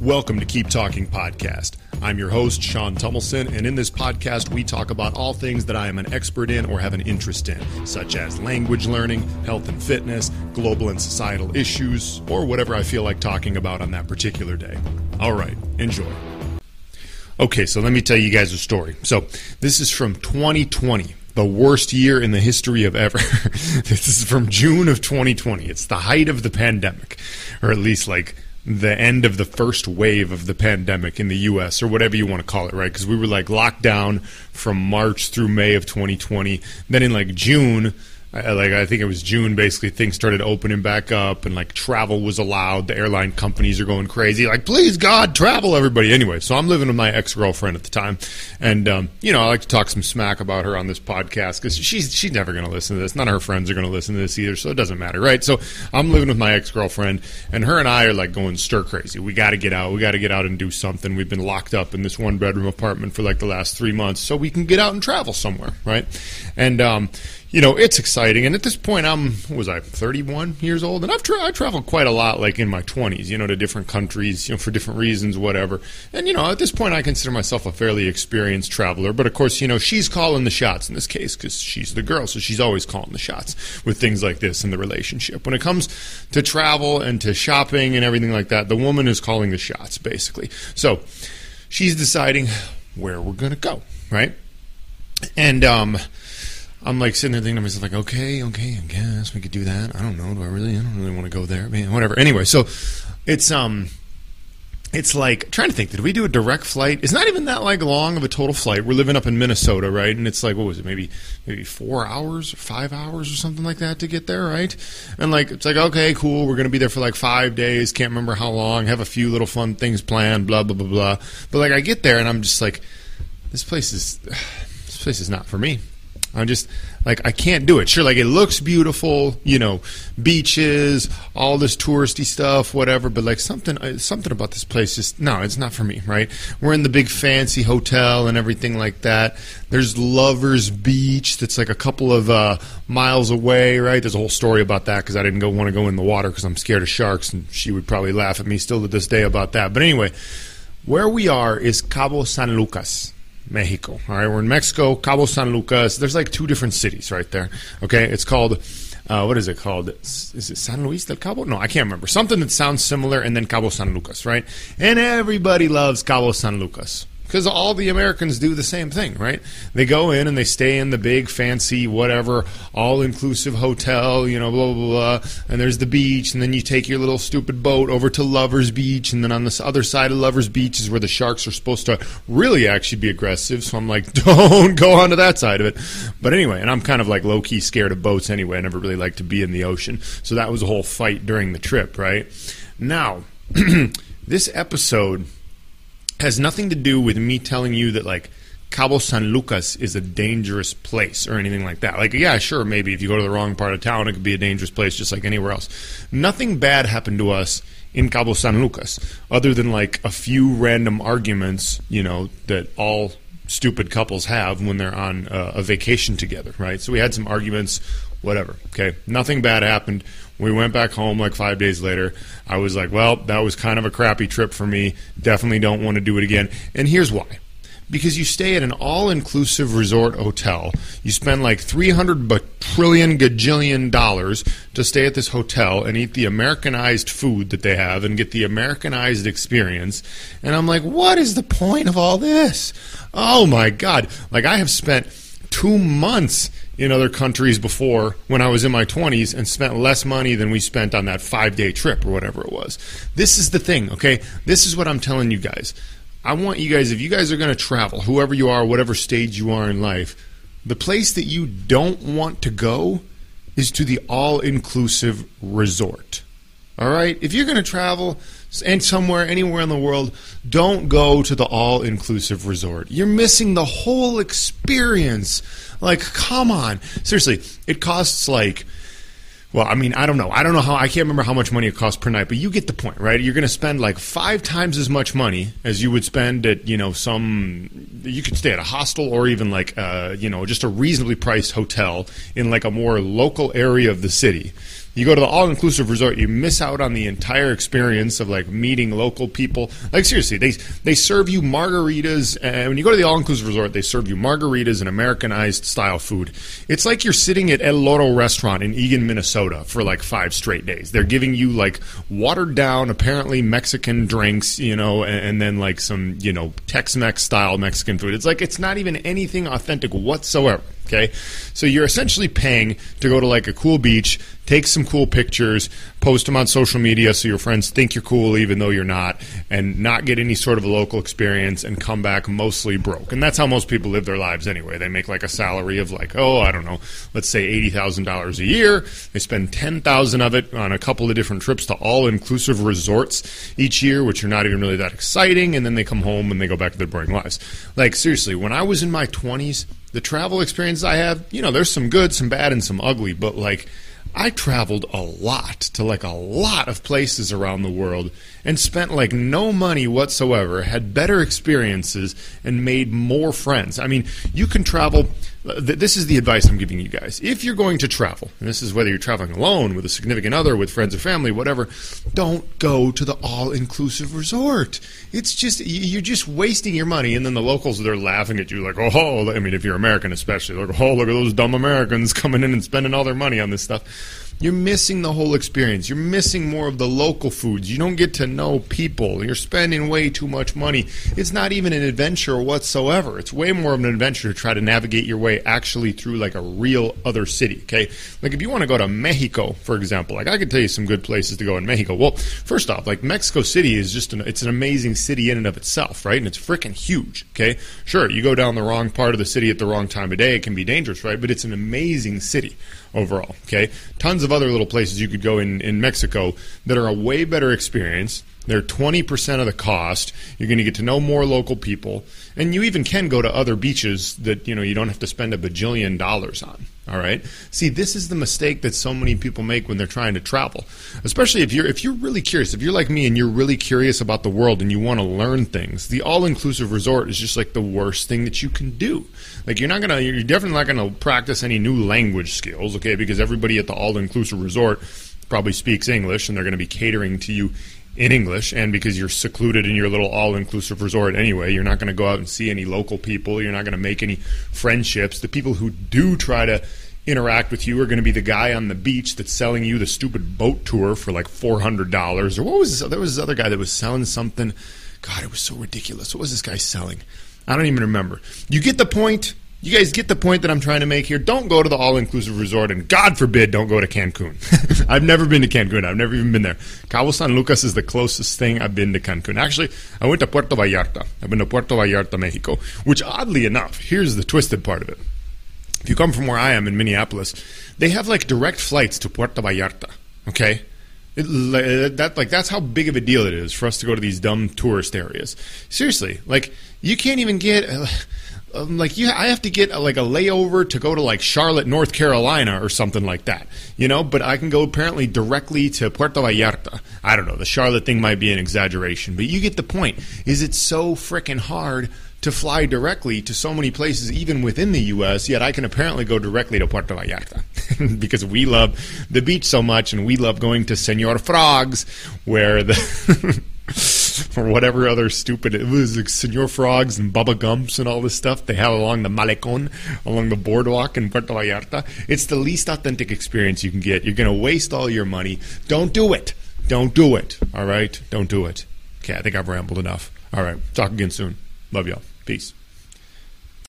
Welcome to Keep Talking Podcast. I'm your host, Sean Tummelson, and in this podcast, we talk about all things that I am an expert in or have an interest in, such as language learning, health and fitness, global and societal issues, or whatever I feel like talking about on that particular day. All right, enjoy. Okay, so let me tell you guys a story. So, this is from 2020 the worst year in the history of ever. this is from June of 2020. It's the height of the pandemic, or at least like the end of the first wave of the pandemic in the US, or whatever you want to call it, right? Because we were like locked down from March through May of 2020. Then in like June, I, like I think it was June. Basically, things started opening back up, and like travel was allowed. The airline companies are going crazy, like please God, travel everybody. Anyway, so I'm living with my ex girlfriend at the time, and um, you know I like to talk some smack about her on this podcast because she's she's never going to listen to this. None of her friends are going to listen to this either, so it doesn't matter, right? So I'm living with my ex girlfriend, and her and I are like going stir crazy. We got to get out. We got to get out and do something. We've been locked up in this one bedroom apartment for like the last three months, so we can get out and travel somewhere, right? And um, you know, it's exciting. And at this point, I'm was I 31 years old, and I've tra- I traveled quite a lot, like in my 20s, you know, to different countries, you know, for different reasons, whatever. And you know, at this point, I consider myself a fairly experienced traveler. But of course, you know, she's calling the shots in this case because she's the girl, so she's always calling the shots with things like this in the relationship. When it comes to travel and to shopping and everything like that, the woman is calling the shots basically. So she's deciding where we're to go, right? And um I'm like sitting there thinking to myself, like, okay, okay, I guess we could do that. I don't know. Do I really? I don't really want to go there. Man, whatever. Anyway, so it's um, it's like trying to think. Did we do a direct flight? It's not even that like long of a total flight. We're living up in Minnesota, right? And it's like what was it? Maybe maybe four hours, five hours, or something like that to get there, right? And like it's like okay, cool. We're gonna be there for like five days. Can't remember how long. Have a few little fun things planned. Blah blah blah blah. But like I get there and I'm just like, this place is this place is not for me. I'm just like I can't do it. Sure, like it looks beautiful, you know, beaches, all this touristy stuff, whatever. But like something, uh, something about this place just no, it's not for me. Right? We're in the big fancy hotel and everything like that. There's Lovers Beach that's like a couple of uh, miles away. Right? There's a whole story about that because I didn't go want to go in the water because I'm scared of sharks, and she would probably laugh at me still to this day about that. But anyway, where we are is Cabo San Lucas. Mexico. All right, we're in Mexico, Cabo San Lucas. There's like two different cities right there. Okay, it's called. Uh, what is it called? Is it San Luis del Cabo? No, I can't remember. Something that sounds similar, and then Cabo San Lucas, right? And everybody loves Cabo San Lucas because all the Americans do the same thing, right? They go in and they stay in the big, fancy, whatever, all inclusive hotel, you know, blah, blah, blah. And there's the beach, and then you take your little stupid boat over to Lover's Beach, and then on this other side of Lover's Beach is where the sharks are supposed to really actually be aggressive. So I'm like, don't go onto that side of it. But anyway, and I'm kind of like low key scared of boats anyway. I never really like to be in the ocean. So that was a whole fight during the trip, right? Now, this episode has nothing to do with me telling you that like Cabo San Lucas is a dangerous place or anything like that. Like, yeah, sure, maybe if you go to the wrong part of town, it could be a dangerous place just like anywhere else. Nothing bad happened to us in Cabo San Lucas other than like a few random arguments, you know, that all stupid couples have when they're on uh, a vacation together, right? So we had some arguments, whatever. Okay, nothing bad happened. We went back home like five days later. I was like, well, that was kind of a crappy trip for me. Definitely don't want to do it again. And here's why. Because you stay at an all inclusive resort hotel. You spend like 300 trillion gajillion dollars to stay at this hotel and eat the Americanized food that they have and get the Americanized experience. And I'm like, what is the point of all this? Oh my God. Like, I have spent two months in other countries before when I was in my 20s and spent less money than we spent on that five day trip or whatever it was. This is the thing, okay? This is what I'm telling you guys. I want you guys, if you guys are going to travel, whoever you are, whatever stage you are in life, the place that you don't want to go is to the all inclusive resort. All right? If you're going to travel and somewhere, anywhere in the world, don't go to the all inclusive resort. You're missing the whole experience. Like, come on. Seriously, it costs like. Well, I mean, I don't know. I don't know how. I can't remember how much money it costs per night, but you get the point, right? You're going to spend like five times as much money as you would spend at, you know, some. You could stay at a hostel or even like, uh, you know, just a reasonably priced hotel in like a more local area of the city You go to the all inclusive resort, you miss out on the entire experience of like meeting local people. Like seriously, they they serve you margaritas, and when you go to the all inclusive resort, they serve you margaritas and Americanized style food. It's like you're sitting at El Loro restaurant in Eagan, Minnesota, for like five straight days. They're giving you like watered down, apparently Mexican drinks, you know, and, and then like some you know Tex-Mex style Mexican food. It's like it's not even anything authentic whatsoever. Okay, so you're essentially paying to go to like a cool beach, take some cool pictures, post them on social media so your friends think you're cool even though you're not, and not get any sort of a local experience and come back mostly broke. And that's how most people live their lives anyway. They make like a salary of like, oh, I don't know, let's say eighty thousand dollars a year. They spend ten thousand of it on a couple of different trips to all inclusive resorts each year, which are not even really that exciting, and then they come home and they go back to their boring lives. Like seriously, when I was in my twenties the travel experiences I have, you know, there's some good, some bad, and some ugly, but like I traveled a lot to like a lot of places around the world and spent like no money whatsoever, had better experiences, and made more friends. I mean, you can travel. This is the advice I'm giving you guys. If you're going to travel, and this is whether you're traveling alone, with a significant other, with friends or family, whatever, don't go to the all inclusive resort. It's just, you're just wasting your money, and then the locals, they're laughing at you like, oh, I mean, if you're American especially, like, oh, look at those dumb Americans coming in and spending all their money on this stuff you're missing the whole experience. You're missing more of the local foods. You don't get to know people. You're spending way too much money. It's not even an adventure whatsoever. It's way more of an adventure to try to navigate your way actually through like a real other city. Okay, like if you want to go to Mexico, for example, like I could tell you some good places to go in Mexico. Well, first off, like Mexico City is just an it's an amazing city in and of itself, right? And it's freaking huge. Okay, sure, you go down the wrong part of the city at the wrong time of day, it can be dangerous, right? But it's an amazing city overall. Okay, tons of other little places you could go in in Mexico that are a way better experience. They're 20% of the cost. You're going to get to know more local people. And you even can go to other beaches that, you know, you don't have to spend a bajillion dollars on. All right. See, this is the mistake that so many people make when they're trying to travel. Especially if you're if you're really curious, if you're like me and you're really curious about the world and you want to learn things, the all-inclusive resort is just like the worst thing that you can do. Like you're not gonna, you're definitely not gonna practice any new language skills, okay? Because everybody at the all-inclusive resort probably speaks English and they're going to be catering to you in English, and because you're secluded in your little all inclusive resort anyway, you're not going to go out and see any local people. You're not going to make any friendships. The people who do try to interact with you are going to be the guy on the beach that's selling you the stupid boat tour for like four hundred dollars, or what was this? there was this other guy that was selling something. God, it was so ridiculous. What was this guy selling? I don't even remember. You get the point. You guys get the point that I'm trying to make here. Don't go to the all inclusive resort, and God forbid, don't go to Cancun. I've never been to Cancun. I've never even been there. Cabo San Lucas is the closest thing I've been to Cancun. Actually, I went to Puerto Vallarta. I've been to Puerto Vallarta, Mexico, which oddly enough, here's the twisted part of it. If you come from where I am in Minneapolis, they have like direct flights to Puerto Vallarta. Okay? It, that like that's how big of a deal it is for us to go to these dumb tourist areas. Seriously, like you can't even get. Uh, um, like you, I have to get a, like a layover to go to like Charlotte, North Carolina, or something like that. You know, but I can go apparently directly to Puerto Vallarta. I don't know. The Charlotte thing might be an exaggeration, but you get the point. Is it so freaking hard? to fly directly to so many places, even within the U.S., yet I can apparently go directly to Puerto Vallarta because we love the beach so much and we love going to Senor Frogs, where the. or whatever other stupid it was like Senor Frogs and Bubba Gumps and all this stuff they have along the Malecon, along the boardwalk in Puerto Vallarta. It's the least authentic experience you can get. You're going to waste all your money. Don't do it. Don't do it. All right? Don't do it. Okay, I think I've rambled enough. All right. Talk again soon. Love y'all. Peace.